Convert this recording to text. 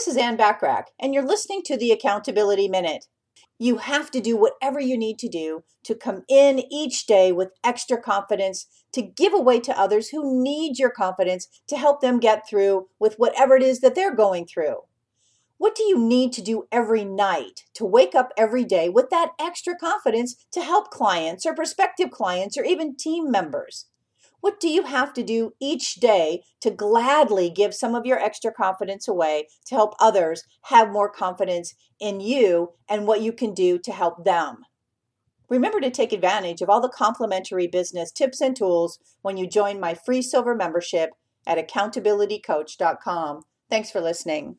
This is Anne Bachrach, and you're listening to the Accountability Minute. You have to do whatever you need to do to come in each day with extra confidence to give away to others who need your confidence to help them get through with whatever it is that they're going through. What do you need to do every night to wake up every day with that extra confidence to help clients or prospective clients or even team members? What do you have to do each day to gladly give some of your extra confidence away to help others have more confidence in you and what you can do to help them? Remember to take advantage of all the complimentary business tips and tools when you join my free silver membership at accountabilitycoach.com. Thanks for listening.